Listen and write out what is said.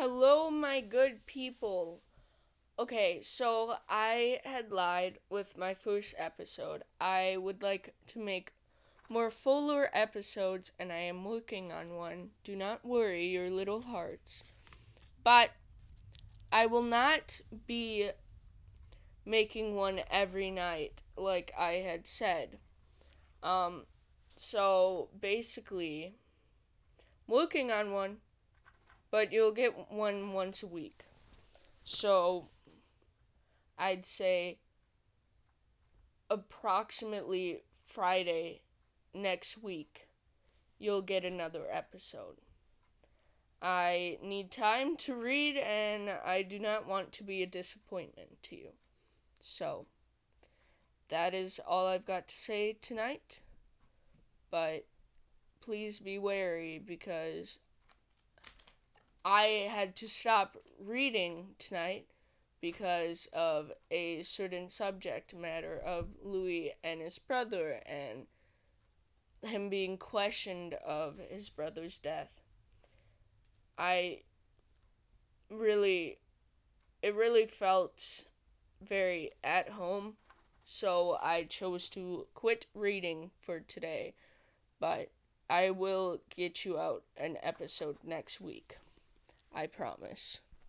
Hello, my good people. Okay, so I had lied with my first episode. I would like to make more fuller episodes, and I am working on one. Do not worry your little hearts. But I will not be making one every night like I had said. Um, so basically, I'm working on one, but you'll get one once a week. So I'd say approximately Friday next week, you'll get another episode. I need time to read, and I do not want to be a disappointment to you. So, that is all I've got to say tonight. But please be wary because I had to stop reading tonight because of a certain subject matter of Louis and his brother and him being questioned of his brother's death. I really it really felt very at home, so I chose to quit reading for today. But I will get you out an episode next week. I promise.